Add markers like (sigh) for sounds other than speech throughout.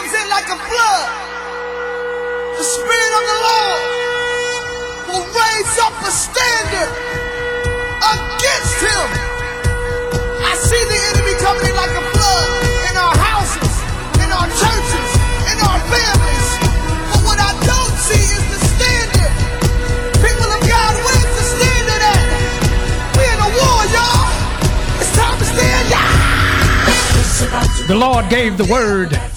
comes in like a flood, the Spirit of the Lord will raise up a standard against him. I see the enemy coming in like a flood in our houses, in our churches, in our families. But what I don't see is the standard. People of God, where's the standard at? We in a war, y'all. It's time to stand, y'all. The Lord gave the word,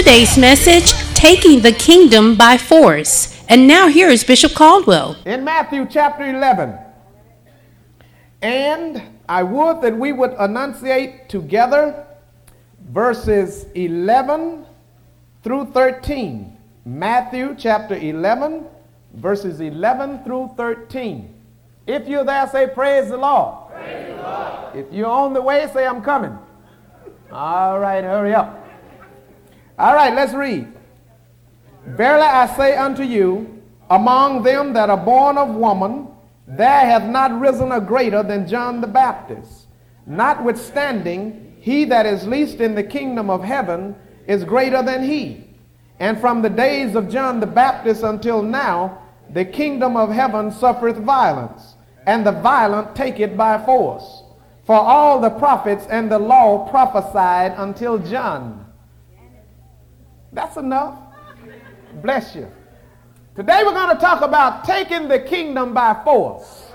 Today's message Taking the Kingdom by Force. And now here is Bishop Caldwell. in Matthew chapter 11. And I would that we would enunciate together verses 11 through 13. Matthew chapter 11, verses 11 through 13. If you're there, say, Praise the Lord. If you're on the way, say, I'm coming. All right, hurry up. All right, let's read. Verily I say unto you, among them that are born of woman, there hath not risen a greater than John the Baptist. Notwithstanding, he that is least in the kingdom of heaven is greater than he. And from the days of John the Baptist until now, the kingdom of heaven suffereth violence, and the violent take it by force. For all the prophets and the law prophesied until John. That's enough. Bless you. Today we're going to talk about taking the kingdom by force.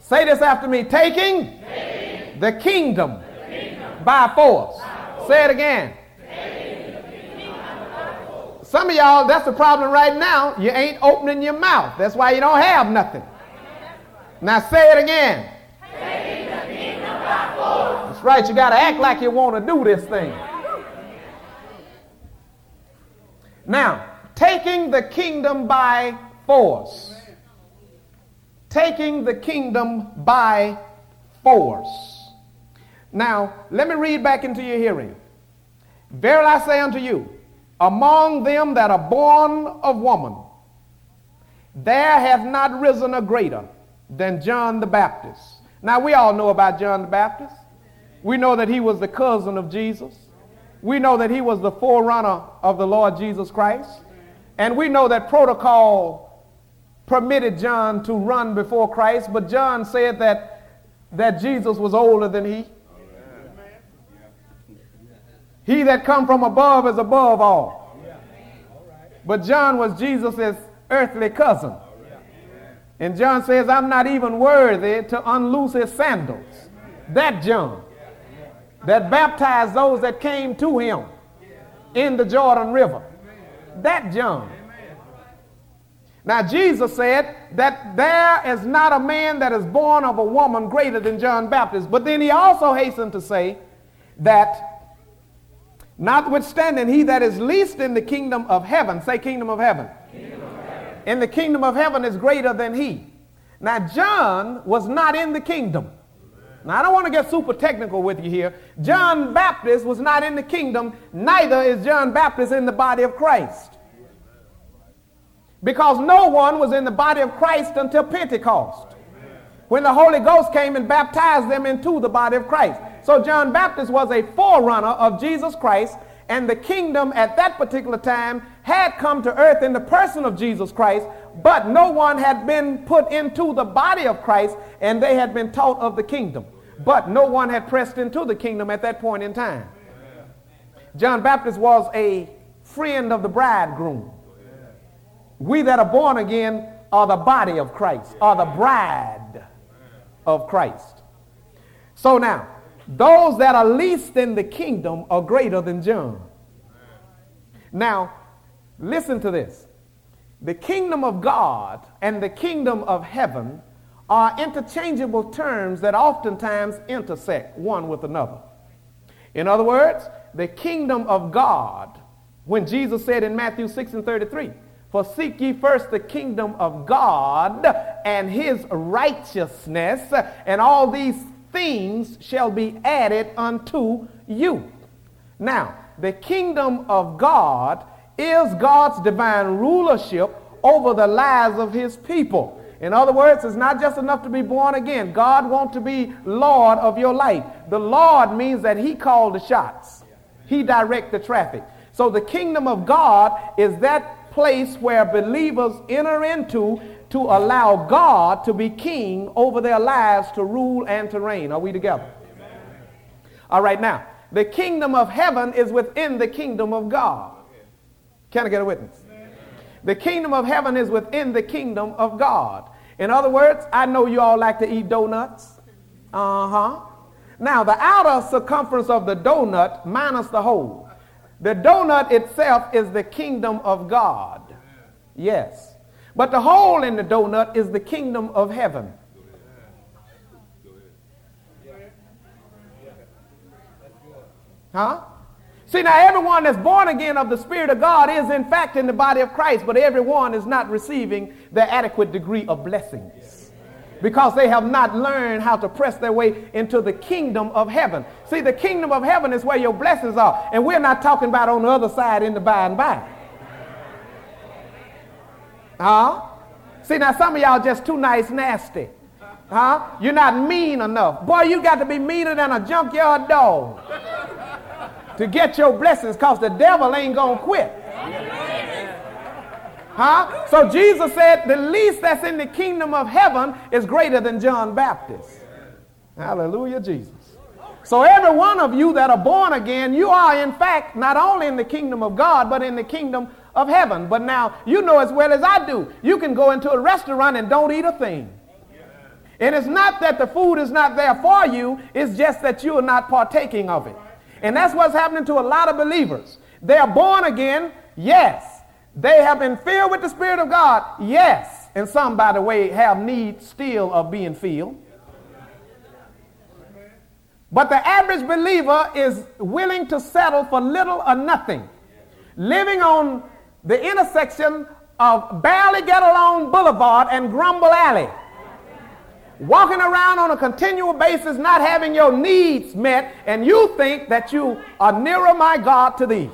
Say this after me taking, the, kingdom by force. Say it again. Some of y'all, that's the problem right now. You ain't opening your mouth. That's why you don't have nothing. Now say it again. That's right. You got to act like you want to do this thing. Now, taking the kingdom by force. Taking the kingdom by force. Now, let me read back into your hearing. Verily I say unto you, among them that are born of woman, there hath not risen a greater than John the Baptist. Now, we all know about John the Baptist. We know that he was the cousin of Jesus. We know that he was the forerunner of the Lord Jesus Christ. And we know that protocol permitted John to run before Christ, but John said that, that Jesus was older than he. He that come from above is above all. But John was Jesus' earthly cousin. And John says, I'm not even worthy to unloose his sandals. That John that baptized those that came to him in the Jordan River. That John. Now, Jesus said that there is not a man that is born of a woman greater than John Baptist. But then he also hastened to say that, notwithstanding, he that is least in the kingdom of heaven, say, kingdom of heaven. Kingdom of heaven. In the kingdom of heaven is greater than he. Now, John was not in the kingdom. Now, I don't want to get super technical with you here. John Baptist was not in the kingdom, neither is John Baptist in the body of Christ. Because no one was in the body of Christ until Pentecost, when the Holy Ghost came and baptized them into the body of Christ. So, John Baptist was a forerunner of Jesus Christ, and the kingdom at that particular time had come to earth in the person of Jesus Christ, but no one had been put into the body of Christ, and they had been taught of the kingdom. But no one had pressed into the kingdom at that point in time. John Baptist was a friend of the bridegroom. We that are born again are the body of Christ, are the bride. of Christ. So now, those that are least in the kingdom are greater than John. Now, listen to this. The kingdom of God and the kingdom of heaven are interchangeable terms that oftentimes intersect one with another. In other words, the kingdom of God, when Jesus said in Matthew 6 and 33, For seek ye first the kingdom of God and his righteousness, and all these things shall be added unto you. Now, the kingdom of God is God's divine rulership over the lives of his people. In other words, it's not just enough to be born again. God wants to be Lord of your life. The Lord means that he called the shots. He direct the traffic. So the kingdom of God is that place where believers enter into to allow God to be king over their lives to rule and to reign. Are we together? Amen. All right, now, the kingdom of heaven is within the kingdom of God. Can I get a witness? The kingdom of heaven is within the kingdom of God. In other words, I know you all like to eat donuts. Uh huh. Now, the outer circumference of the donut minus the hole. The donut itself is the kingdom of God. Yes. But the hole in the donut is the kingdom of heaven. Huh? See, now everyone that's born again of the Spirit of God is in fact in the body of Christ, but everyone is not receiving the adequate degree of blessings because they have not learned how to press their way into the kingdom of heaven. See, the kingdom of heaven is where your blessings are, and we're not talking about on the other side in the by and by. Huh? See, now some of y'all just too nice nasty. Huh? You're not mean enough. Boy, you got to be meaner than a junkyard dog to get your blessings because the devil ain't going to quit. Huh? So Jesus said the least that's in the kingdom of heaven is greater than John Baptist. Hallelujah, Jesus. So every one of you that are born again, you are in fact not only in the kingdom of God, but in the kingdom of heaven. But now you know as well as I do, you can go into a restaurant and don't eat a thing. And it's not that the food is not there for you, it's just that you are not partaking of it. And that's what's happening to a lot of believers. They are born again, yes. They have been filled with the Spirit of God, yes. And some, by the way, have need still of being filled. But the average believer is willing to settle for little or nothing, living on the intersection of Barely Get Along Boulevard and Grumble Alley walking around on a continual basis, not having your needs met, and you think that you are nearer my God to thee.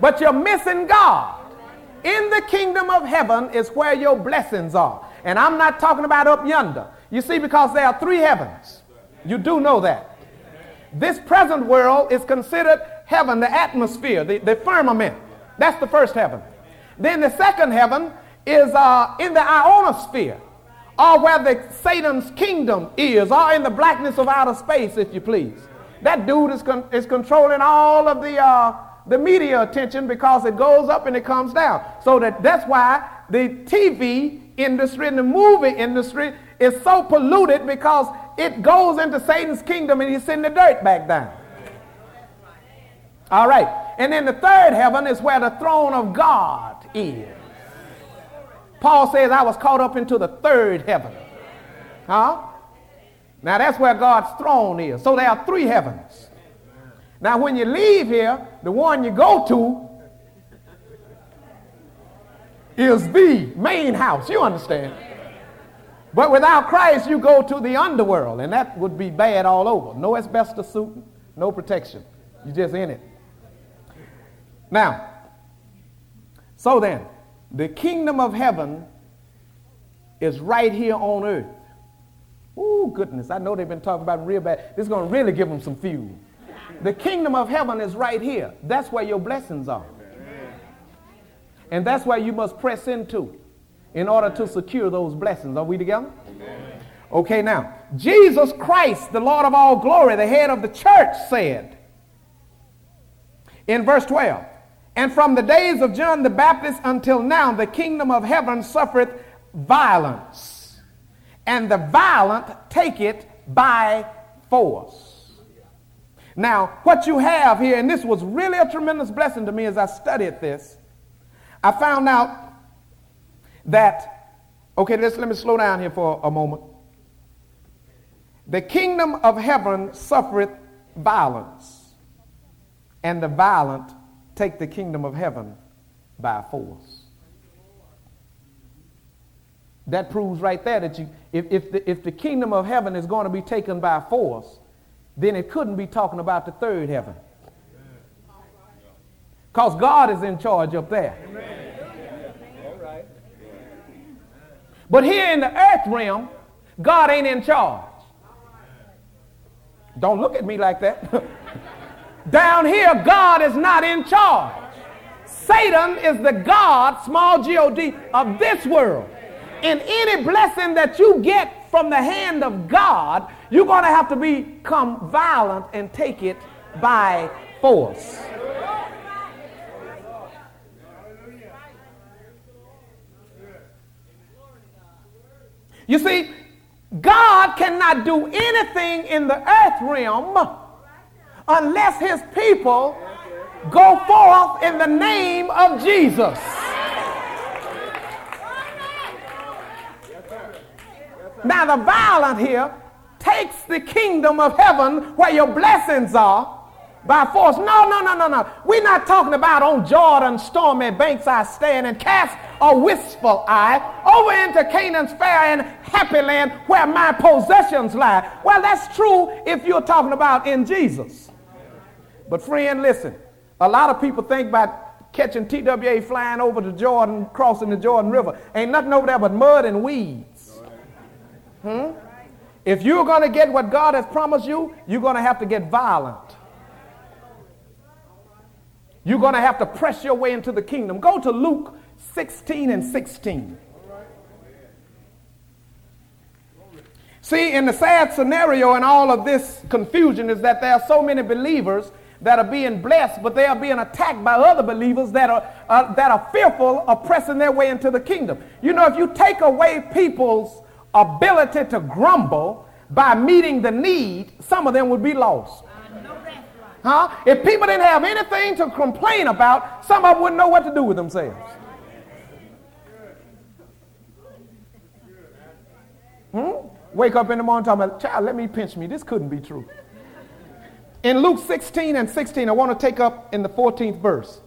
But you're missing God. In the kingdom of heaven is where your blessings are. And I'm not talking about up yonder. You see, because there are three heavens. You do know that. This present world is considered heaven, the atmosphere, the, the firmament. That's the first heaven. Then the second heaven is uh, in the ionosphere or where the Satan's kingdom is, or in the blackness of outer space, if you please. That dude is, con- is controlling all of the, uh, the media attention because it goes up and it comes down. So that, that's why the TV industry and the movie industry is so polluted because it goes into Satan's kingdom and he's sending the dirt back down. All right. And then the third heaven is where the throne of God is. Paul says, I was caught up into the third heaven. Huh? Now that's where God's throne is. So there are three heavens. Now when you leave here, the one you go to is the main house. You understand? But without Christ, you go to the underworld, and that would be bad all over. No asbestos suit, no protection. You're just in it. Now, so then, the kingdom of heaven is right here on earth. Oh, goodness. I know they've been talking about it real bad. This is going to really give them some fuel. The kingdom of heaven is right here. That's where your blessings are. And that's where you must press into in order to secure those blessings. Are we together? Okay, now, Jesus Christ, the Lord of all glory, the head of the church, said in verse 12, and from the days of John the Baptist until now, the kingdom of heaven suffereth violence, and the violent take it by force. Now, what you have here, and this was really a tremendous blessing to me as I studied this, I found out that, okay, let's, let me slow down here for a moment. The kingdom of heaven suffereth violence, and the violent take the kingdom of heaven by force. That proves right there that you, if, if, the, if the kingdom of heaven is going to be taken by force, then it couldn't be talking about the third heaven. Because God is in charge up there. But here in the earth realm, God ain't in charge. Don't look at me like that. (laughs) Down here, God is not in charge. Satan is the God, small G O D, of this world. And any blessing that you get from the hand of God, you're going to have to become violent and take it by force. You see, God cannot do anything in the earth realm unless his people go forth in the name of Jesus. Now, the violent here takes the kingdom of heaven where your blessings are by force. No, no, no, no, no. We're not talking about on Jordan stormy banks I stand and cast a wistful eye over into Canaan's fair and happy land where my possessions lie. Well, that's true if you're talking about in Jesus. But friend, listen. A lot of people think about catching TWA flying over the Jordan, crossing the Jordan River. Ain't nothing over there but mud and weeds. Hmm? If you're going to get what God has promised you, you're going to have to get violent. You're going to have to press your way into the kingdom. Go to Luke 16 and 16. See, in the sad scenario in all of this confusion is that there are so many believers that are being blessed, but they are being attacked by other believers that are, uh, that are fearful of pressing their way into the kingdom. You know, if you take away people's ability to grumble by meeting the need, some of them would be lost. Huh? If people didn't have anything to complain about, some of them wouldn't know what to do with themselves. Hmm? Wake up in the morning talking about, child, let me pinch me. This couldn't be true. In Luke 16 and 16, I want to take up in the 14th verse.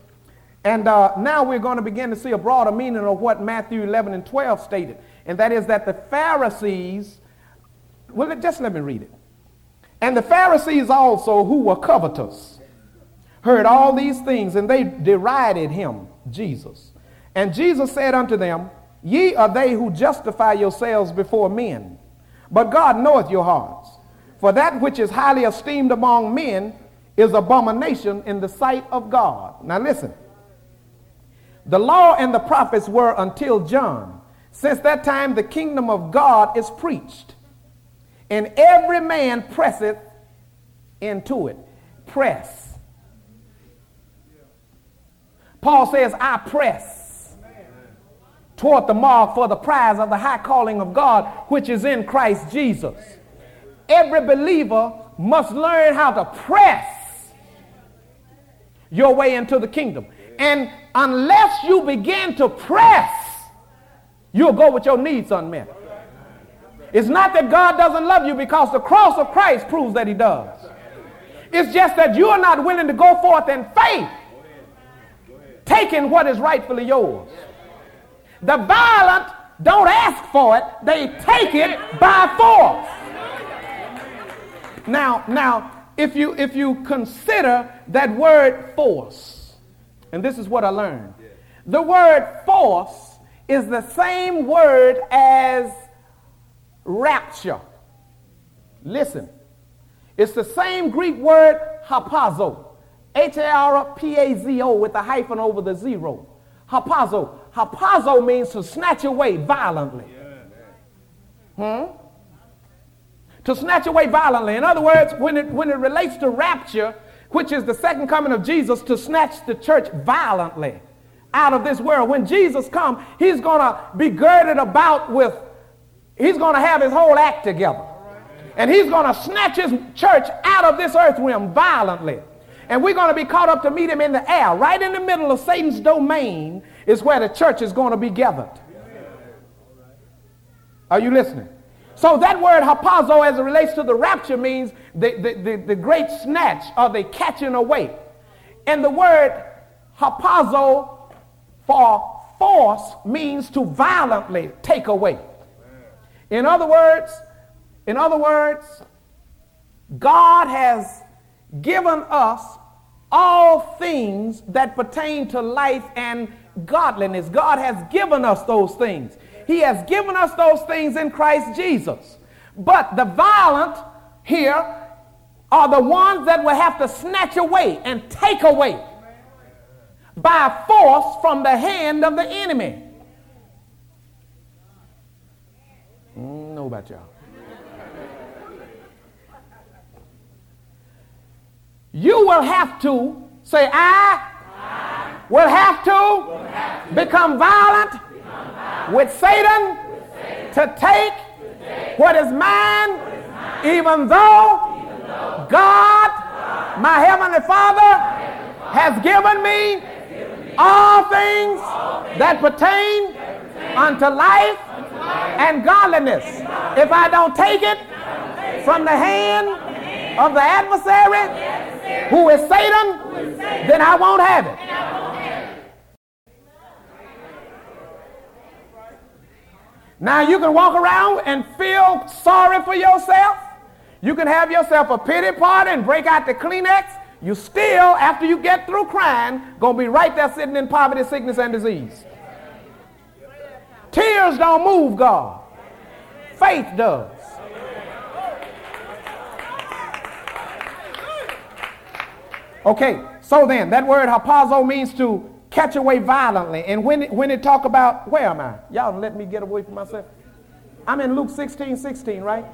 And uh, now we're going to begin to see a broader meaning of what Matthew 11 and 12 stated. And that is that the Pharisees, well, just let me read it. And the Pharisees also, who were covetous, heard all these things, and they derided him, Jesus. And Jesus said unto them, Ye are they who justify yourselves before men, but God knoweth your hearts. For that which is highly esteemed among men is abomination in the sight of God. Now listen. The law and the prophets were until John. Since that time, the kingdom of God is preached and every man presseth into it. Press. Paul says, I press toward the mark for the prize of the high calling of God, which is in Christ Jesus. Every believer must learn how to press your way into the kingdom. And unless you begin to press, you'll go with your needs unmet. It's not that God doesn't love you because the cross of Christ proves that he does. It's just that you are not willing to go forth in faith, taking what is rightfully yours. The violent don't ask for it, they take it by force. Now, now, if you if you consider that word force, and this is what I learned. The word force is the same word as rapture. Listen, it's the same Greek word harpazo, H A R P A Z O with a hyphen over the zero. Harpazo. Harpazo means to snatch away violently. Hmm? To snatch away violently. In other words, when it, when it relates to rapture, which is the second coming of Jesus, to snatch the church violently out of this world. When Jesus comes, he's going to be girded about with He's going to have his whole act together. And he's going to snatch his church out of this earth realm violently. And we're going to be caught up to meet him in the air. Right in the middle of Satan's domain is where the church is going to be gathered. Are you listening? So that word harpazo as it relates to the rapture means the, the, the, the great snatch or the catching away. And the word harpazo for force means to violently take away. In other words, in other words, God has given us all things that pertain to life and godliness. God has given us those things. He has given us those things in Christ Jesus. But the violent here are the ones that will have to snatch away and take away by force from the hand of the enemy. Mm, know about y'all. You will have to say, I, I will, have to, will have to become violent, become violent with, Satan to take, what is mine, even, though God, my Heavenly Father, has given me, all, things that pertain, unto, life. And godliness. If I don't take it from the hand of the adversary, who is Satan, then I won't have it. Now you can walk around and feel sorry for yourself. You can have yourself a pity party and break out the Kleenex. You still, after you get through crying, gonna be right there sitting in poverty, sickness, and disease. Tears don't move God. Faith does. Okay, so then that word harpazo means to catch away violently. And when it, when it talk about, where am I? Y'all let me get away from myself. I'm in Luke 16, 16, right?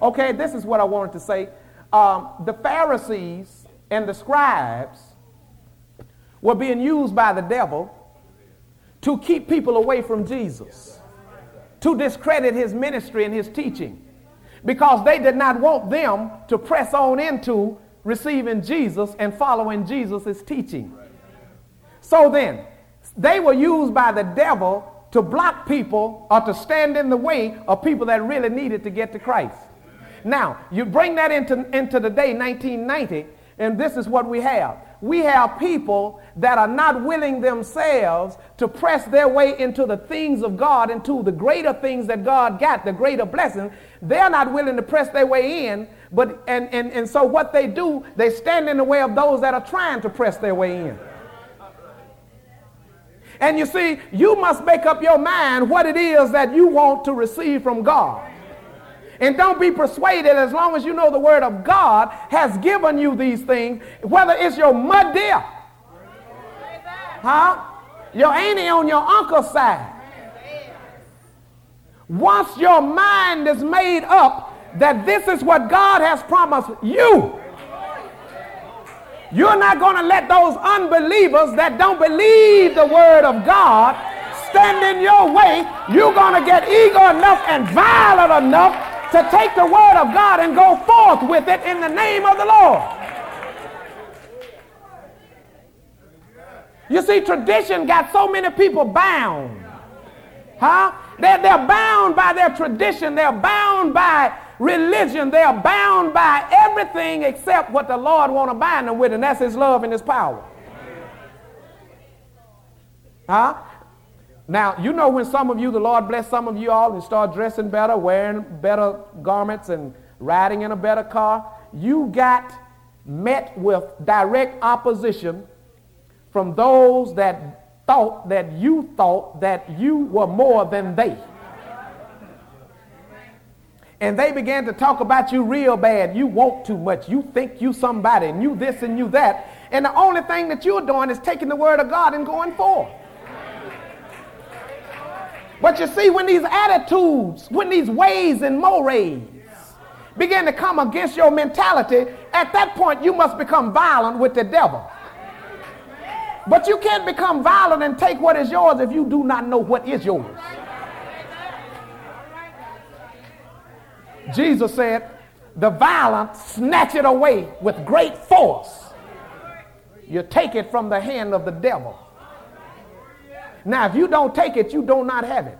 Okay, this is what I wanted to say. Um, the Pharisees and the scribes were being used by the devil to keep people away from Jesus, to discredit his ministry and his teaching, because they did not want them to press on into receiving Jesus and following Jesus' teaching. So then, they were used by the devil to block people or to stand in the way of people that really needed to get to Christ. Now, you bring that into, into the day 1990, and this is what we have. We have people that are not willing themselves to press their way into the things of God, into the greater things that God got, the greater blessings. They're not willing to press their way in but and, and, and so what they do, they stand in the way of those that are trying to press their way in. And you see, you must make up your mind what it is that you want to receive from God. And don't be persuaded as long as you know the word of God has given you these things, whether it's your mud huh? Your auntie on your uncle's side. Once your mind is made up that this is what God has promised you. You're not going to let those unbelievers that don't believe the word of God stand in your way. You're going to get eager enough and violent enough to take the word of God and go forth with it in the name of the Lord. You see, tradition got so many people bound. Huh? They're, they're bound by their tradition. They're bound by religion, they are bound by everything except what the Lord want to bind them with, and that's his love and his power. Huh? Now, you know when some of you, the Lord bless some of you all and start dressing better, wearing better garments, and riding in a better car, you got met with direct opposition from those that thought that you thought that you were more than they and they began to talk about you real bad. You want too much. You think you somebody, and you this and you that. And the only thing that you're doing is taking the word of God and going forth. But you see, when these attitudes, when these ways and mores begin to come against your mentality, at that point you must become violent with the devil. But you can't become violent and take what is yours if you do not know what is yours. Jesus said, The violent snatch it away with great force. You take it from the hand of the devil. Now, if you don't take it, you do not have it.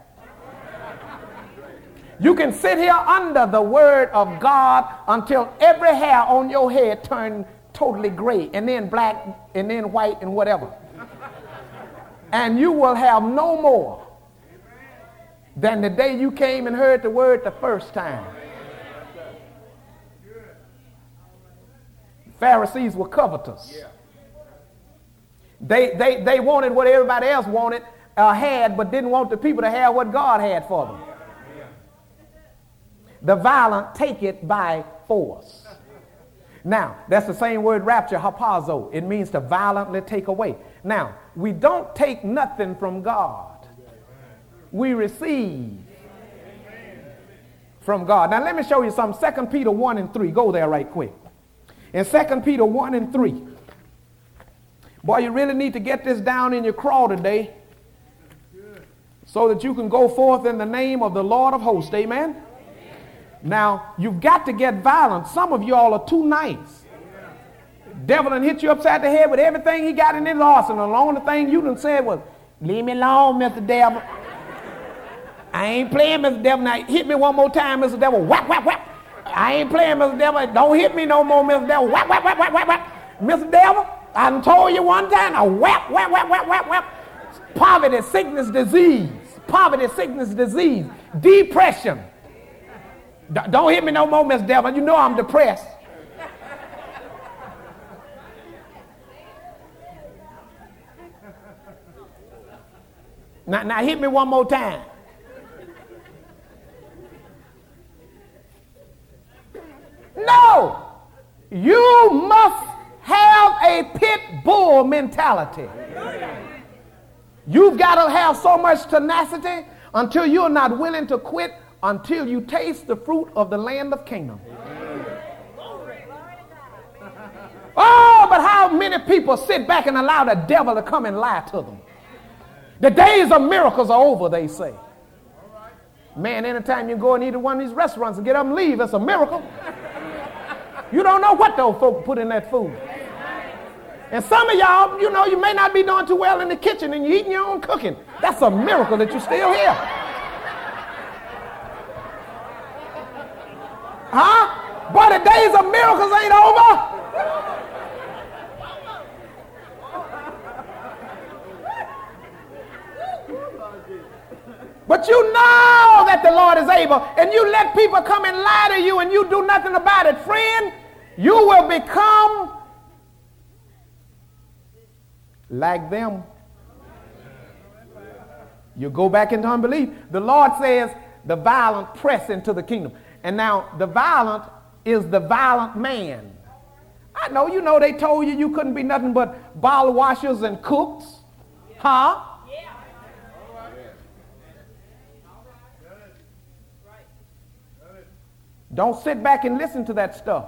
You can sit here under the word of God until every hair on your head turn totally gray and then black and then white and whatever. And you will have no more than the day you came and heard the word the first time. Pharisees were covetous. They, they, they wanted what everybody else wanted, uh, had, but didn't want the people to have what God had for them. The violent take it by force. Now, that's the same word rapture, harpazo. It means to violently take away. Now, we don't take nothing from God. We receive from God. Now, let me show you something. 2 Peter 1 and 3. Go there right quick. In 2 Peter 1 and 3. Boy, you really need to get this down in your crawl today so that you can go forth in the name of the Lord of hosts. Amen? Now, you've got to get violent. Some of y'all are too nice. Devil done hit you upside the head with everything he got in his arsenal. And the only thing you done said was, leave me alone, Mr. Devil. I ain't playing, Mr. Devil. Now hit me one more time, Mr. Devil. Whap, whap, whap. I ain't playing, Mr. Devil. Don't hit me no more, Mr. Devil. Whap, whap, whap, whap, whap, whap. Mr. Devil, I told you one time. Now whap, whap, whap, whap, whap, whap. Poverty, sickness, disease. Poverty, sickness, disease. Depression. D- don't hit me no more, Mr. Devil. You know I'm depressed. Now, now hit me one more time. No! You must have a pit bull mentality. You've got to have so much tenacity until you're not willing to quit until you taste the fruit of the land of Canaan. Oh, but how many people sit back and allow the devil to come and lie to them? The days of miracles are over, they say. Man, anytime you go and eat at one of these restaurants and get up and leave, it's a miracle. You don't know what those folks put in that food. And some of y'all, you know, you may not be doing too well in the kitchen and you're eating your own cooking. That's a miracle that you're still here. Huh? But the days of miracles ain't over. But you know that the Lord is able, and you let people come and lie to you, and you do nothing about it, friend, you will become like them. You go back into unbelief. The Lord says, the violent press into the kingdom. And now, the violent is the violent man. I know, you know, they told you you couldn't be nothing but bottle washers and cooks. Huh? Don't sit back and listen to that stuff.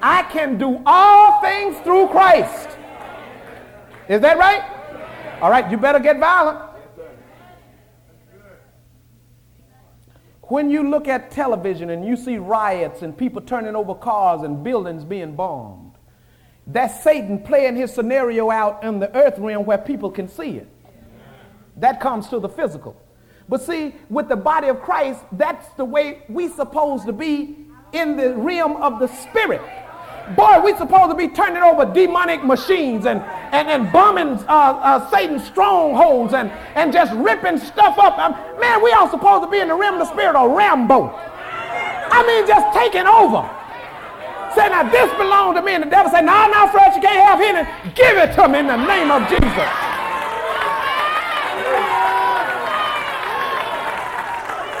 I can do all things through Christ. Is that right? All right, you better get violent. When you look at television and you see riots and people turning over cars and buildings being bombed, that's Satan playing his scenario out in the earth realm where people can see it. That comes to the physical. But see, with the body of Christ, that's the way we supposed to be in the realm of the spirit. Boy, we supposed to be turning over demonic machines and, and, and bombing uh, uh, Satan's strongholds and, and just ripping stuff up. Um, man, we all supposed to be in the realm of the spirit of Rambo. I mean, just taking over. Say, now this belongs to me. And the devil said, no, no, Fred, you can't have any. Give it to me in the name of Jesus.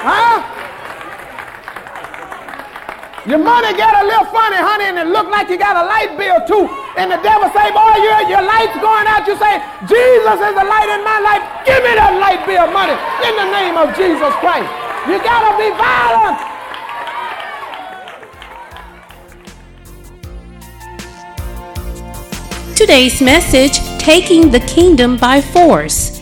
Huh? Your money get a little funny, honey, and it look like you got a light bill too. And the devil say, boy, your, your light's going out. You say, Jesus is the light in my life. Give me that light bill money in the name of Jesus Christ. You got to be violent. Today's message Taking the Kingdom by Force.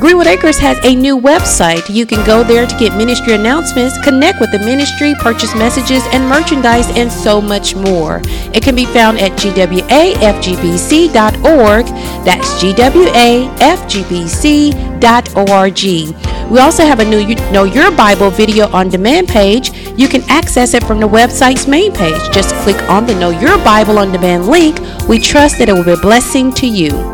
Greenwood Acres has a new website. You can go there to get ministry announcements, connect with the ministry, purchase messages and merchandise, and so much more. It can be found at gwafgbc.org. That's gwafgbc.org. We also have a new Know Your Bible video on demand page. You can access it from the website's main page. Just click on the Know Your Bible on demand link. We trust that it will be a blessing to you.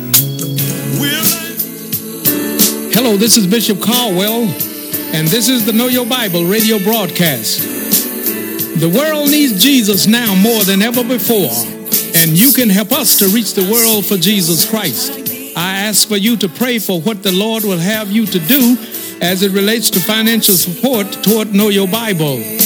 Hello, this is Bishop Caldwell, and this is the Know Your Bible radio broadcast. The world needs Jesus now more than ever before, and you can help us to reach the world for Jesus Christ. I ask for you to pray for what the Lord will have you to do as it relates to financial support toward Know Your Bible.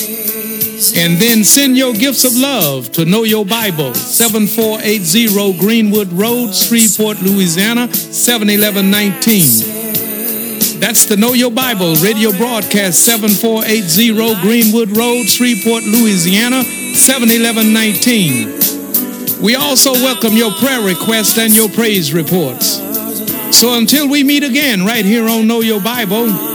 And then send your gifts of love to Know Your Bible, 7480 Greenwood Road, Shreveport, Louisiana, 71119. That's the Know Your Bible radio broadcast, 7480 Greenwood Road, Shreveport, Louisiana, 71119. We also welcome your prayer requests and your praise reports. So until we meet again right here on Know Your Bible,